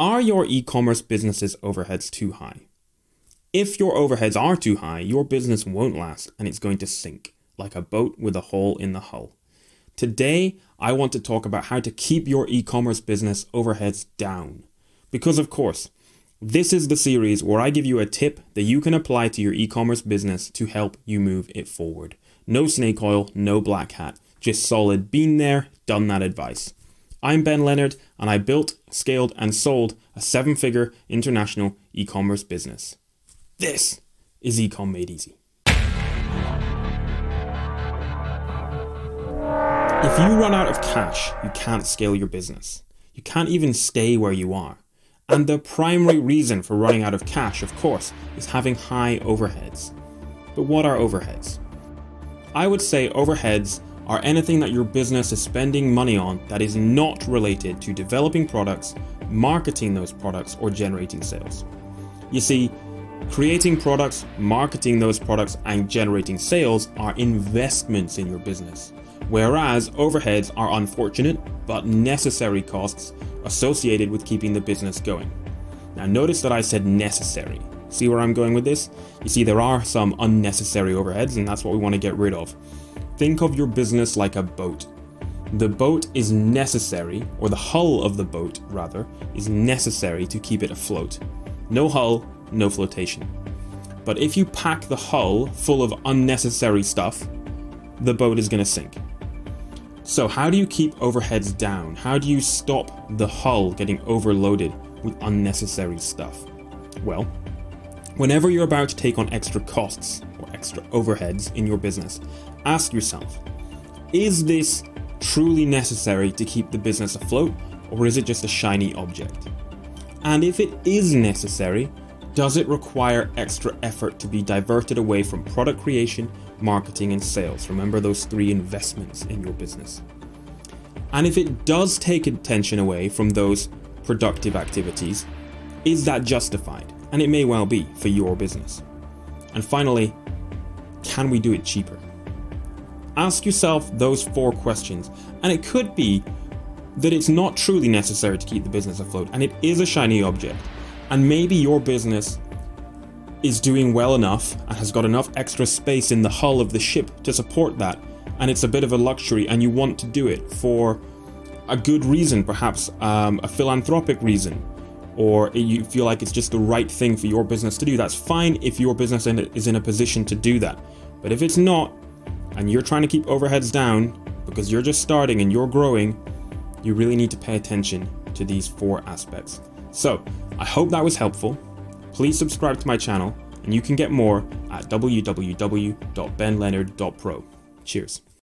Are your e commerce business's overheads too high? If your overheads are too high, your business won't last and it's going to sink like a boat with a hole in the hull. Today, I want to talk about how to keep your e commerce business overheads down. Because, of course, this is the series where I give you a tip that you can apply to your e commerce business to help you move it forward. No snake oil, no black hat, just solid, been there, done that advice. I'm Ben Leonard, and I built, scaled, and sold a seven figure international e commerce business. This is Ecom Made Easy. If you run out of cash, you can't scale your business. You can't even stay where you are. And the primary reason for running out of cash, of course, is having high overheads. But what are overheads? I would say overheads are anything that your business is spending money on that is not related to developing products, marketing those products, or generating sales. You see, creating products, marketing those products, and generating sales are investments in your business, whereas overheads are unfortunate but necessary costs associated with keeping the business going. Now, notice that I said necessary. See where I'm going with this? You see, there are some unnecessary overheads, and that's what we want to get rid of. Think of your business like a boat. The boat is necessary, or the hull of the boat, rather, is necessary to keep it afloat. No hull, no flotation. But if you pack the hull full of unnecessary stuff, the boat is going to sink. So, how do you keep overheads down? How do you stop the hull getting overloaded with unnecessary stuff? Well, whenever you're about to take on extra costs extra overheads in your business, ask yourself is this truly necessary to keep the business afloat, or is it just a shiny object? And if it is necessary, does it require extra effort to be diverted away from product creation, marketing, and sales? Remember those three investments in your business. And if it does take attention away from those productive activities, is that justified? And it may well be for your business. And finally, can we do it cheaper? Ask yourself those four questions, and it could be that it's not truly necessary to keep the business afloat and it is a shiny object. And maybe your business is doing well enough and has got enough extra space in the hull of the ship to support that, and it's a bit of a luxury, and you want to do it for a good reason, perhaps um, a philanthropic reason, or you feel like it's just the right thing for your business to do. That's fine if your business is in a position to do that. But if it's not, and you're trying to keep overheads down because you're just starting and you're growing, you really need to pay attention to these four aspects. So, I hope that was helpful. Please subscribe to my channel, and you can get more at www.benleonard.pro. Cheers.